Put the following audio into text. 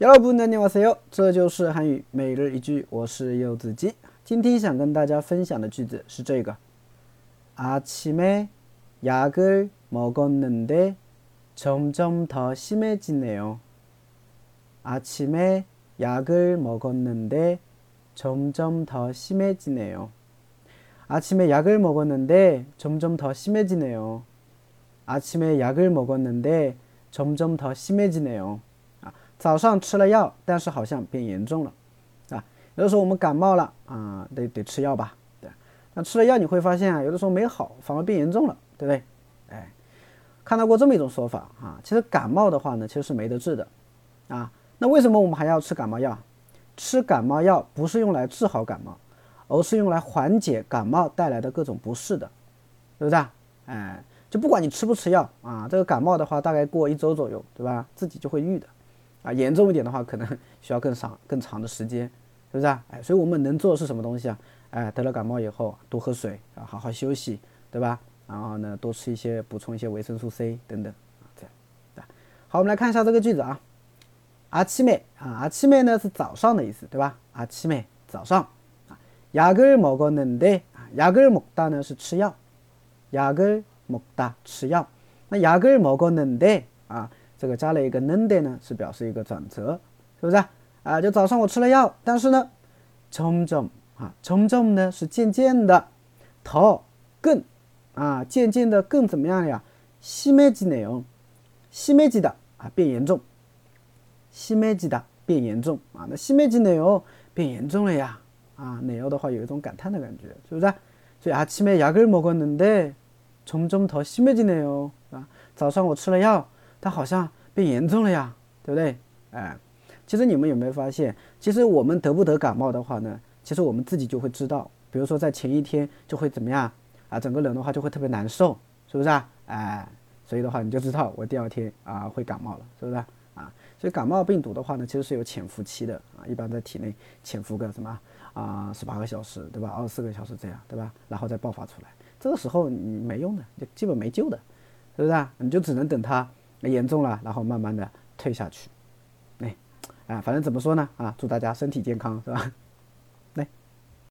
여러분 안녕하세요. 这就是韩语每日一句，我是柚子鸡。今天想跟大家分享的句子是这个：아침에약을먹었는데점점더심해지네요。 아침에약을먹었는데점점더심해지네요。 아침에약을먹었는데점점더심해지네요。 아침에약을먹었는데점점더심해지네요。 早上吃了药，但是好像变严重了，啊，有的时候我们感冒了啊，得得吃药吧，对，那吃了药你会发现啊，有的时候没好，反而变严重了，对不对？哎，看到过这么一种说法啊，其实感冒的话呢，其实是没得治的，啊，那为什么我们还要吃感冒药？吃感冒药不是用来治好感冒，而是用来缓解感冒带来的各种不适的，对不对？哎，就不管你吃不吃药啊，这个感冒的话，大概过一周左右，对吧？自己就会愈的。啊，严重一点的话，可能需要更长、更长的时间，是不是啊？哎，所以我们能做的是什么东西啊？哎，得了感冒以后，多喝水啊，好好休息，对吧？然后呢，多吃一些，补充一些维生素 C 等等啊，这样。对，好，我们来看一下这个句子啊。阿七妹啊，阿七妹呢是早上的意思，对吧？阿七妹早上啊，약을먹었는 데， 啊，약을먹다呢是吃药，약을먹다吃药。那약을먹었는 데， 啊。 这个加了一个 n d 呢，是表示一个转折，是不是啊？啊，就早上我吃了药，但是呢，점점啊，점점呢是渐渐的，더更啊，渐渐的更怎么样呀？심해지네 요， 심해지的啊，变严重，심해지的变严重啊，那심해지네 요， 变严重了呀，啊，네요的话有一种感叹的感觉，是不是？所以아침에약을먹었는데점점더심해지네 요， 啊，早上我吃了药。 它好像变严重了呀，对不对？哎，其实你们有没有发现，其实我们得不得感冒的话呢，其实我们自己就会知道。比如说在前一天就会怎么样啊，整个人的话就会特别难受，是不是啊？哎，所以的话你就知道我第二天啊会感冒了，是不是啊？所以感冒病毒的话呢，其实是有潜伏期的啊，一般在体内潜伏个什么啊十八个小时，对吧？二十四个小时这样，对吧？然后再爆发出来，这个时候你没用的，就基本没救的，是不是啊？你就只能等它。那严重了，然后慢慢的退下去，哎，啊，反正怎么说呢？啊，祝大家身体健康，是吧？